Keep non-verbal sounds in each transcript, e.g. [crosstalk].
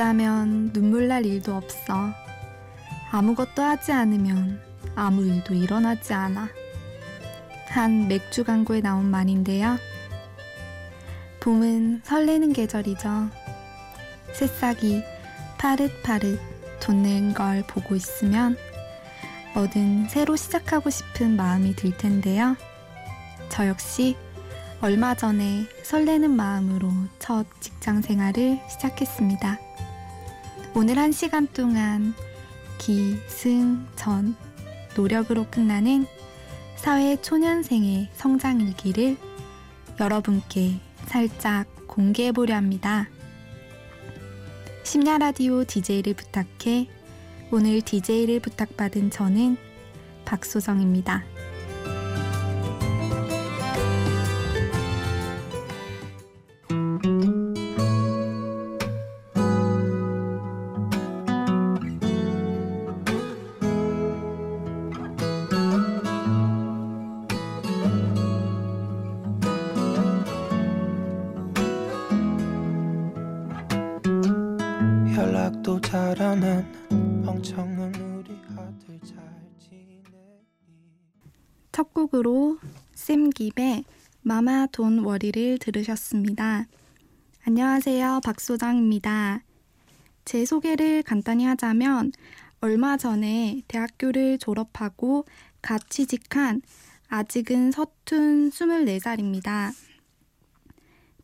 없다면 눈물 날 일도 없어. 아무것도 하지 않으면 아무 일도 일어나지 않아. 한 맥주 광고에 나온 말인데요. 봄은 설레는 계절이죠. 새싹이 파릇파릇 돋는 걸 보고 있으면 뭐든 새로 시작하고 싶은 마음이 들 텐데요. 저 역시 얼마 전에 설레는 마음으로 첫 직장 생활을 시작했습니다. 오늘 한 시간 동안 기, 승, 전, 노력으로 끝나는 사회 초년생의 성장 일기를 여러분께 살짝 공개해 보려 합니다. 심야 라디오 DJ를 부탁해 오늘 DJ를 부탁받은 저는 박소정입니다. 첫 곡으로 쌤깁의 마마 돈 워리를 들으셨습니다. 안녕하세요. 박소장입니다. 제 소개를 간단히 하자면 얼마 전에 대학교를 졸업하고 갓 취직한 아직은 서툰 24살입니다.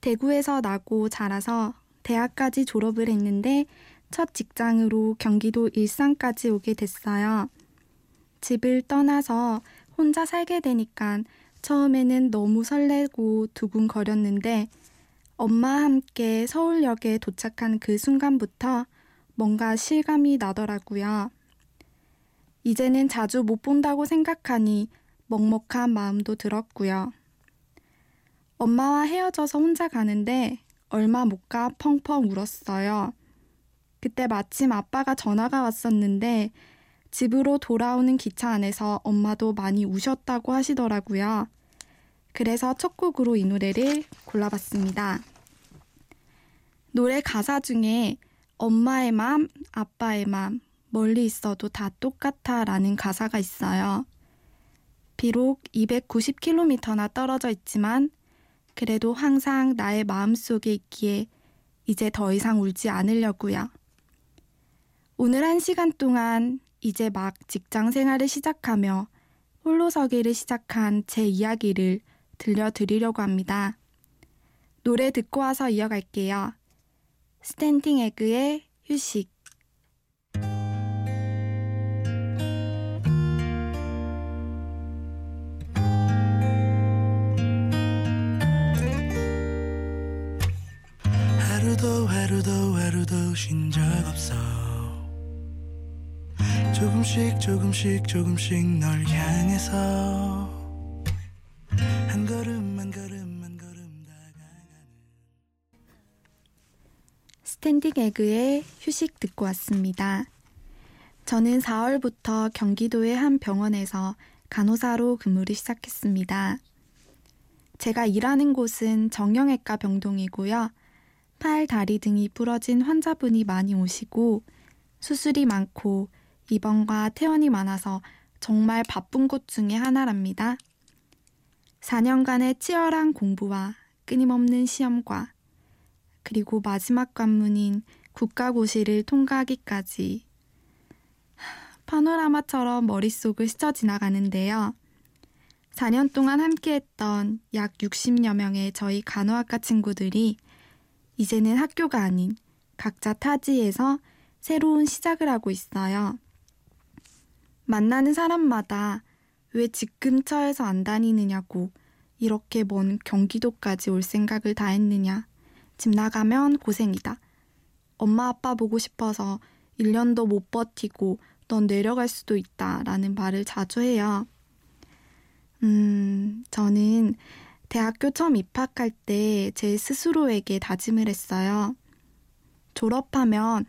대구에서 나고 자라서 대학까지 졸업을 했는데 첫 직장으로 경기도 일산까지 오게 됐어요. 집을 떠나서 혼자 살게 되니까 처음에는 너무 설레고 두근거렸는데 엄마와 함께 서울역에 도착한 그 순간부터 뭔가 실감이 나더라고요. 이제는 자주 못 본다고 생각하니 먹먹한 마음도 들었고요. 엄마와 헤어져서 혼자 가는데 얼마 못 가 펑펑 울었어요. 그때 마침 아빠가 전화가 왔었는데 집으로 돌아오는 기차 안에서 엄마도 많이 우셨다고 하시더라고요. 그래서 첫 곡으로 이 노래를 골라봤습니다. 노래 가사 중에 엄마의 맘, 아빠의 맘, 멀리 있어도 다 똑같아 라는 가사가 있어요. 비록 290km나 떨어져 있지만 그래도 항상 나의 마음 속에 있기에 이제 더 이상 울지 않으려고요. 오늘 한 시간 동안 이제 막 직장 생활을 시작하며 홀로 서기를 시작한 제 이야기를 들려드리려고 합니다. 노래 듣고 와서 이어갈게요. 스탠딩 에그의 휴식. 하루도 하루도 하루도 쉰 적 없어 조금씩 조금씩 조금씩 널 향해서 한 걸음 한 걸음 한 걸음 다가가는 스탠딩 에그의 휴식 듣고 왔습니다. 저는 4월부터 경기도의 한 병원에서 간호사로 근무를 시작했습니다. 제가 일하는 곳은 정형외과 병동이고요. 팔, 다리 등이 부러진 환자분이 많이 오시고 수술이 많고 입원과 퇴원이 많아서 정말 바쁜 곳 중에 하나랍니다. 4년간의 치열한 공부와 끊임없는 시험과 그리고 마지막 관문인 국가고시를 통과하기까지 파노라마처럼 머릿속을 스쳐 지나가는데요. 4년 동안 함께했던 약 60여 명의 저희 간호학과 친구들이 이제는 학교가 아닌 각자 타지에서 새로운 시작을 하고 있어요. 만나는 사람마다 왜 지금처에서 안 다니느냐고 이렇게 먼 경기도까지 올 생각을 다 했느냐. 집 나가면 고생이다. 엄마 아빠 보고 싶어서 1년도 못 버티고 넌 내려갈 수도 있다. 라는 말을 자주 해요. 음, 저는 대학교 처음 입학할 때 제 스스로에게 다짐을 했어요. 졸업하면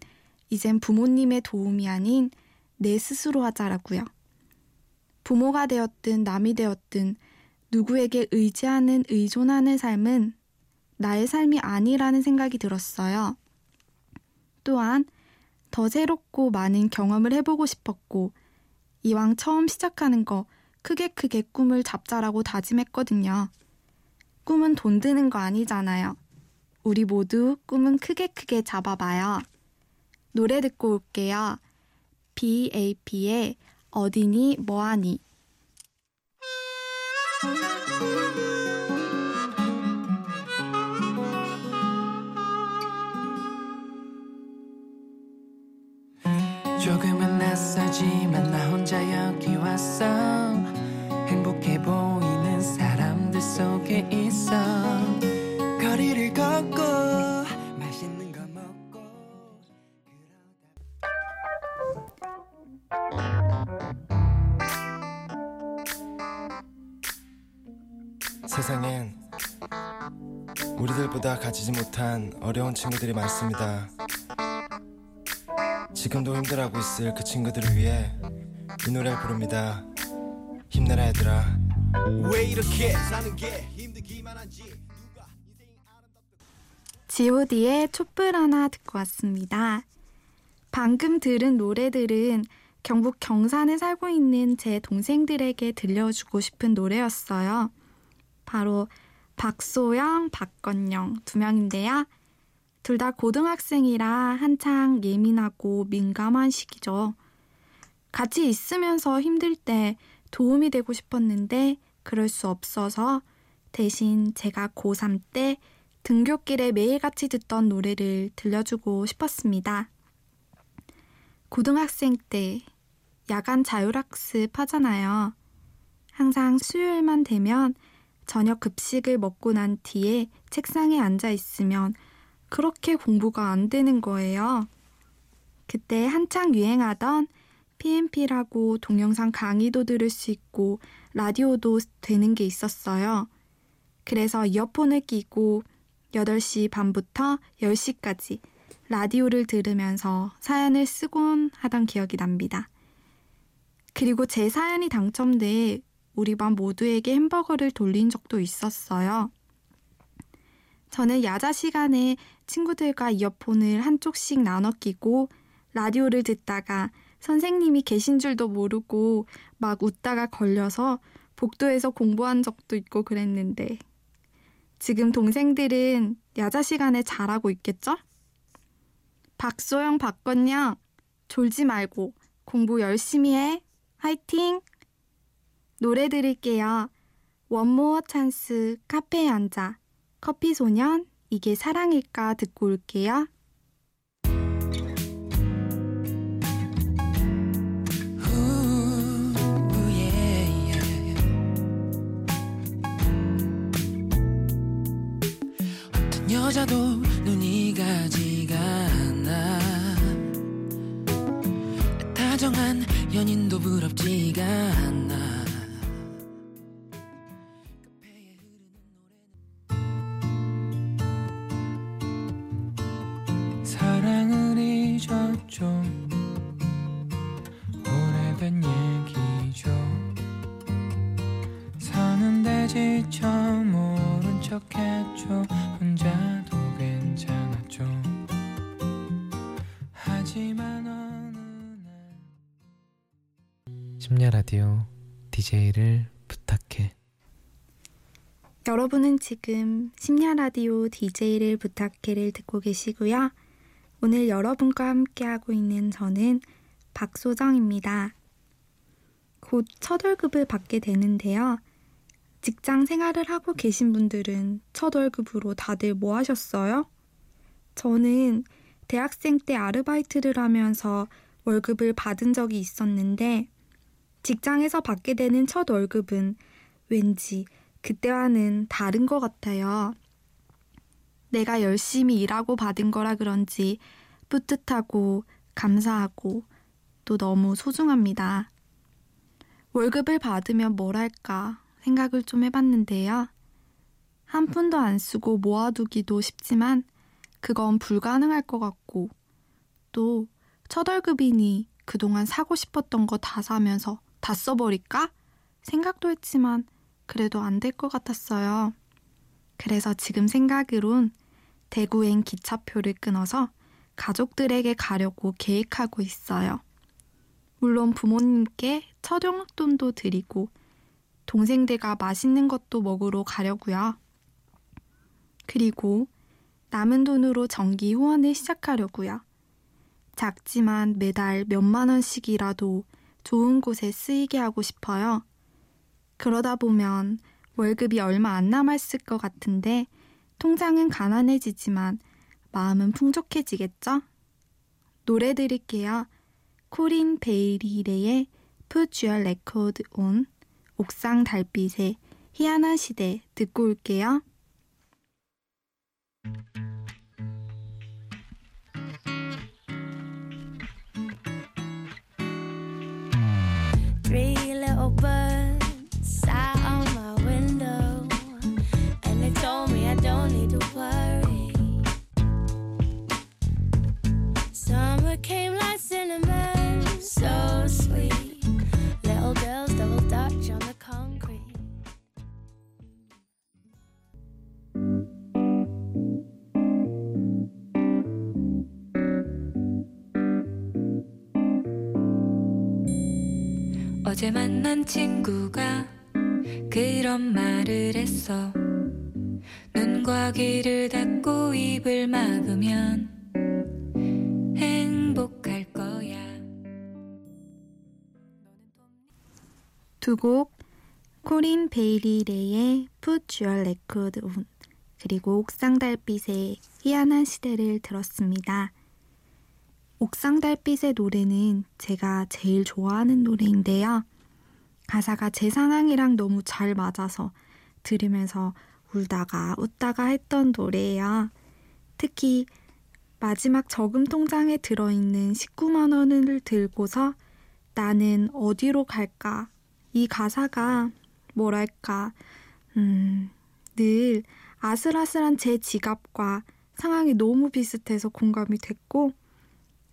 이젠 부모님의 도움이 아닌 내 스스로 하자라고요. 부모가 되었든 남이 되었든 누구에게 의지하는 의존하는 삶은 나의 삶이 아니라는 생각이 들었어요. 또한 더 새롭고 많은 경험을 해보고 싶었고 이왕 처음 시작하는 거 크게 크게 꿈을 잡자라고 다짐했거든요. 꿈은 돈 드는 거 아니잖아요. 우리 모두 꿈은 크게 크게 잡아봐요. 노래 듣고 올게요. BAP의 어디니 뭐하니? 조금은 낯설지만 나 혼자 여기 왔어. 행복해 보이는 사람들 속에 있어 세상엔 우리들보다 가지지 못한 어려운 친구들이 많습니다. 지금도 힘들어하고 있을 그 친구들을 위해 이 노래를 부릅니다. 힘내라 얘들아. 왜 이렇게 사는 게 힘들기만 한지 god의 촛불 하나 듣고 왔습니다. 방금 들은 노래들은 경북 경산에 살고 있는 제 동생들에게 들려주고 싶은 노래였어요. 바로 박소영, 박건영 두 명인데요. 둘 다 고등학생이라 한창 예민하고 민감한 시기죠. 같이 있으면서 힘들 때 도움이 되고 싶었는데 그럴 수 없어서 대신 제가 고3 때 등교길에 매일같이 듣던 노래를 들려주고 싶었습니다. 고등학생 때 야간 자율학습 하잖아요. 항상 수요일만 되면 저녁 급식을 먹고 난 뒤에 책상에 앉아 있으면 그렇게 공부가 안 되는 거예요. 그때 한창 유행하던 PMP라고 동영상 강의도 들을 수 있고 라디오도 되는 게 있었어요. 그래서 이어폰을 끼고 8시 반부터 10시까지 라디오를 들으면서 사연을 쓰곤 하던 기억이 납니다. 그리고 제 사연이 당첨돼 우리 반 모두에게 햄버거를 돌린 적도 있었어요. 저는 야자 시간에 친구들과 이어폰을 한쪽씩 나눠 끼고 라디오를 듣다가 선생님이 계신 줄도 모르고 막 웃다가 걸려서 복도에서 공부한 적도 있고 그랬는데 지금 동생들은 야자 시간에 잘하고 있겠죠? 박소영, 박건영, 졸지 말고 공부 열심히 해. 화이팅! 노래 드릴게요. 원모어 찬스 카페에 앉아. 커피 소년, 이게 사랑일까 듣고 올게요. 여자도 눈이 가지가 않아 다정한 연인도 부럽지가 않아 잊었죠 오래된 얘기죠 사는데 지쳐 모른 척했죠 혼자도 괜찮았죠 하지만 어느 날 심야 라디오 DJ를 부탁해. 여러분은 지금 심야 라디오 DJ를 부탁해를 듣고 계시고요. 오늘 여러분과 함께하고 있는 저는 박소정입니다. 곧 첫 월급을 받게 되는데요. 직장 생활을 하고 계신 분들은 첫 월급으로 다들 뭐 하셨어요? 저는 대학생 때 아르바이트를 하면서 월급을 받은 적이 있었는데 직장에서 받게 되는 첫 월급은 왠지 그때와는 다른 것 같아요. 내가 열심히 일하고 받은 거라 그런지 뿌듯하고 감사하고 또 너무 소중합니다. 월급을 받으면 뭘 할까 생각을 좀 해봤는데요. 한 푼도 안 쓰고 모아두기도 쉽지만 그건 불가능할 것 같고 또 첫 월급이니 그동안 사고 싶었던 거 다 사면서 다 써버릴까? 생각도 했지만 그래도 안 될 것 같았어요. 그래서 지금 생각으론 대구행 기차표를 끊어서 가족들에게 가려고 계획하고 있어요. 물론 부모님께 첫 용돈도 드리고 동생들과 맛있는 것도 먹으러 가려고요. 그리고 남은 돈으로 정기 후원을 시작하려고요. 작지만 매달 몇만 원씩이라도 좋은 곳에 쓰이게 하고 싶어요. 그러다 보면 월급이 얼마 안 남았을 것 같은데 통장은 가난해지지만 마음은 풍족해지겠죠? 노래 들을게요. 코린 베이리레의 Put Your Record On 옥상 달빛의 희한한 시대 듣고 올게요. 어제 만난 친구가 그런 말을 했어. 눈과 귀를 닫고 입을 막으면 행복할 거야. 두곡 코린 베이리레의 Put Your Record On 그리고 옥상 달빛의 희한한 시대를 들었습니다. 옥상 달빛의 노래는 제가 제일 좋아하는 노래인데요. 가사가 제 상황이랑 너무 잘 맞아서 들으면서 울다가 웃다가 했던 노래예요. 특히 마지막 저금 통장에 들어있는 19만 원을 들고서 나는 어디로 갈까? 이 가사가 뭐랄까, 음, 늘 아슬아슬한 제 지갑과 상황이 너무 비슷해서 공감이 됐고,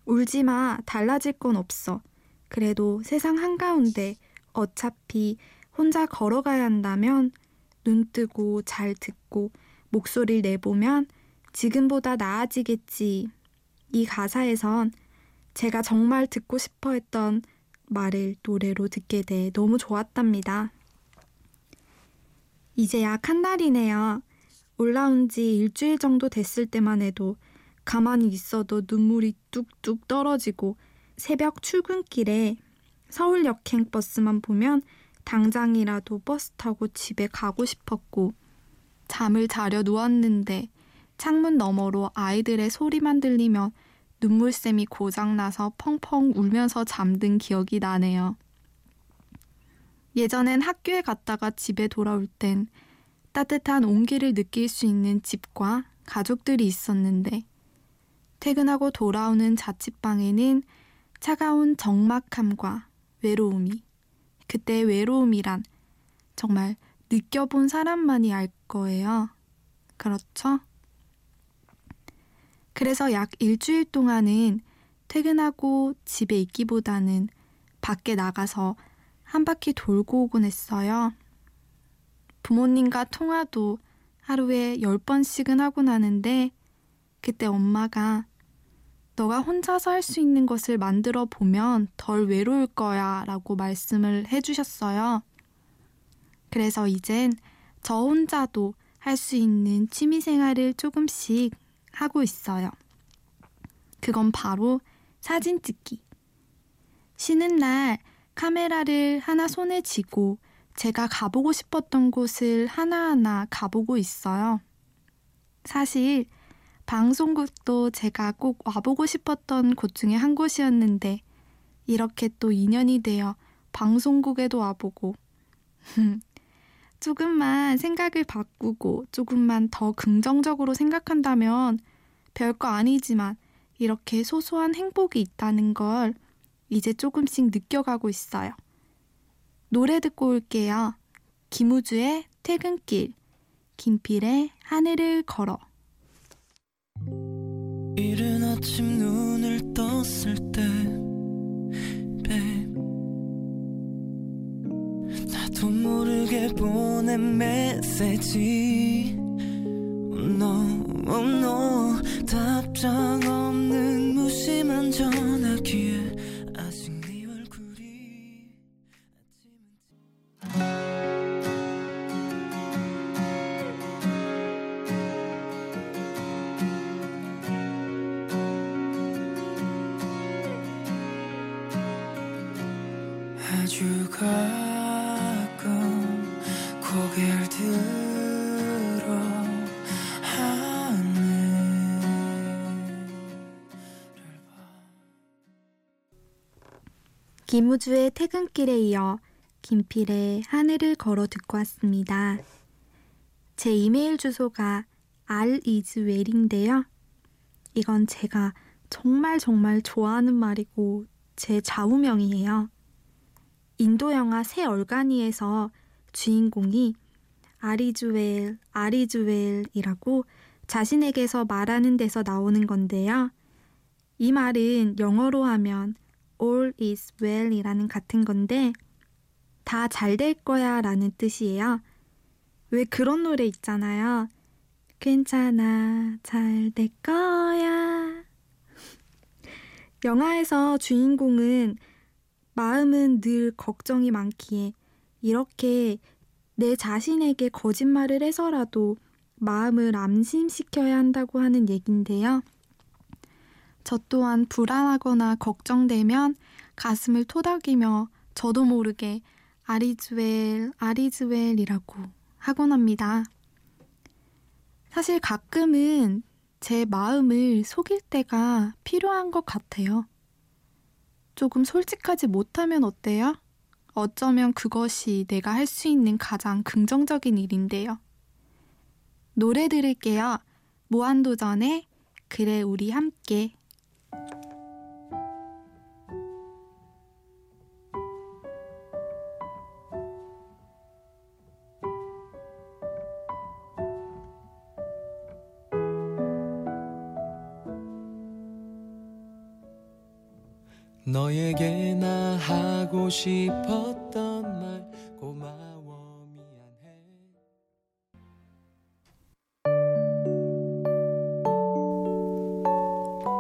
울지 마, 달라질 건 없어. 그래도 세상 한가운데 어차피 혼자 걸어가야 한다면 눈 뜨고 잘 듣고 목소리를 내보면 지금보다 나아지겠지. 이 가사에선 제가 정말 듣고 싶어 했던 말을 노래로 듣게 돼 너무 좋았답니다. 이제 약 한 달이네요. 올라온 지 일주일 정도 됐을 때만 해도 가만히 있어도 눈물이 뚝뚝 떨어지고 새벽 출근길에 서울 역행 버스만 보면 당장이라도 버스 타고 집에 가고 싶었고 잠을 자려 누웠는데 창문 너머로 아이들의 소리만 들리면 눈물샘이 고장나서 펑펑 울면서 잠든 기억이 나네요. 예전엔 학교에 갔다가 집에 돌아올 땐 따뜻한 온기를 느낄 수 있는 집과 가족들이 있었는데 퇴근하고 돌아오는 자취방에는 차가운 적막함과 외로움이 그때 외로움이란 정말 느껴본 사람만이 알 거예요. 그렇죠? 그래서 약 일주일 동안은 퇴근하고 집에 있기보다는 밖에 나가서 한 바퀴 돌고 오곤 했어요. 부모님과 통화도 하루에 열 번씩은 하곤 하는데 그때 엄마가 너가 혼자서 할 수 있는 것을 만들어 보면 덜 외로울 거야 라고 말씀을 해주셨어요. 그래서 이젠 저 혼자도 할 수 있는 취미 생활을 조금씩 하고 있어요. 그건 바로 사진 찍기. 쉬는 날 카메라를 하나 손에 쥐고 제가 가보고 싶었던 곳을 하나하나 가보고 있어요. 사실 방송국도 제가 꼭 와보고 싶었던 곳 중에 한 곳이었는데 이렇게 또 인연이 되어 방송국에도 와보고 [laughs] 조금만 생각을 바꾸고 조금만 더 긍정적으로 생각한다면 별거 아니지만 이렇게 소소한 행복이 있다는 걸 이제 조금씩 느껴가고 있어요. 노래 듣고 올게요. 김우주의 퇴근길, 김필의 하늘을 걸어. 이른 아침 눈을 떴을 때 babe. 나도 모르게 보낸 메시지. Oh no, oh no 답장 김우주의 퇴근길에 이어 김필의 하늘을 걸어 듣고 왔습니다. 제 이메일 주소가 riswell인데요. 이건 제가 정말 정말 좋아하는 말이고 제 좌우명이에요. 인도 영화 새 얼간이에서 주인공이 아리주웰, 아리주웰이라고 자신에게서 말하는 데서 나오는 건데요. 이 말은 영어로 하면 all is well이라는 같은 건데 다 잘 될 거야 라는 뜻이에요. 왜 그런 노래 있잖아요. 괜찮아, 잘 될 거야. [laughs] 영화에서 주인공은 마음은 늘 걱정이 많기에 이렇게 내 자신에게 거짓말을 해서라도 마음을 안심시켜야 한다고 하는 얘긴데요. 저 또한 불안하거나 걱정되면 가슴을 토닥이며 저도 모르게 아리즈웰, 아리즈웰이라고 하곤 합니다. 사실 가끔은 제 마음을 속일 때가 필요한 것 같아요. 조금 솔직하지 못하면 어때요? 어쩌면 그것이 내가 할 수 있는 가장 긍정적인 일인데요. 노래 들을게요. 무한도전의 그래 우리 함께. 싶었던 말 고마워 미안해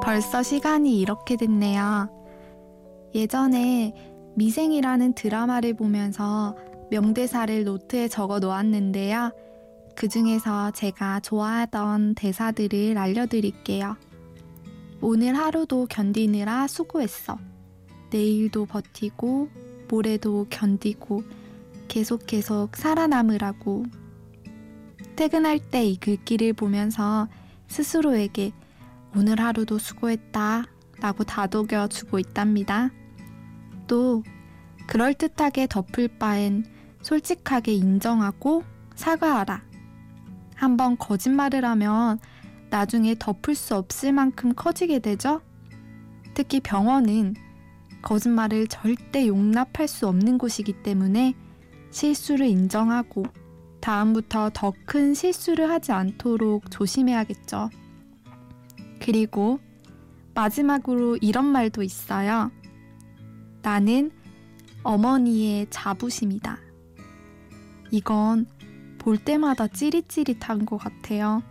벌써 시간이 이렇게 됐네요. 예전에 미생이라는 드라마를 보면서 명대사를 노트에 적어 놓았는데요. 그 중에서 제가 좋아하던 대사들을 알려드릴게요. 오늘 하루도 견디느라 수고했어. 내일도 버티고, 모레도 견디고, 계속 계속 살아남으라고. 퇴근할 때 이 글귀를 보면서 스스로에게 오늘 하루도 수고했다 라고 다독여 주고 있답니다. 또 그럴듯하게 덮을 바엔 솔직하게 인정하고 사과하라. 한번 거짓말을 하면 나중에 덮을 수 없을 만큼 커지게 되죠? 특히 병원은 거짓말을 절대 용납할 수 없는 곳이기 때문에 실수를 인정하고 다음부터 더 큰 실수를 하지 않도록 조심해야겠죠. 그리고 마지막으로 이런 말도 있어요. 나는 어머니의 자부심이다. 이건 볼 때마다 찌릿찌릿한 것 같아요.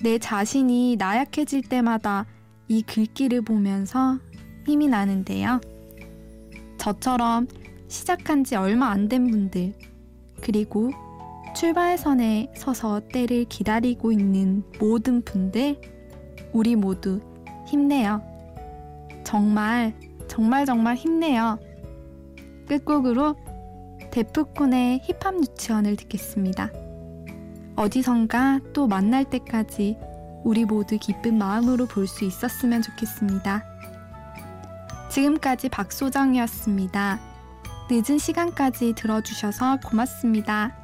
내 자신이 나약해질 때마다 이 글귀를 보면서 힘이 나는데요. 저처럼 시작한 지 얼마 안 된 분들, 그리고 출발선에 서서 때를 기다리고 있는 모든 분들, 우리 모두 힘내요. 정말, 정말, 정말 힘내요. 끝곡으로 데프콘의 힙합 유치원을 듣겠습니다. 어디선가 또 만날 때까지 우리 모두 기쁜 마음으로 볼 수 있었으면 좋겠습니다. 지금까지 박소정이었습니다. 늦은 시간까지 들어주셔서 고맙습니다.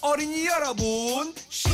어린이 여러분, 시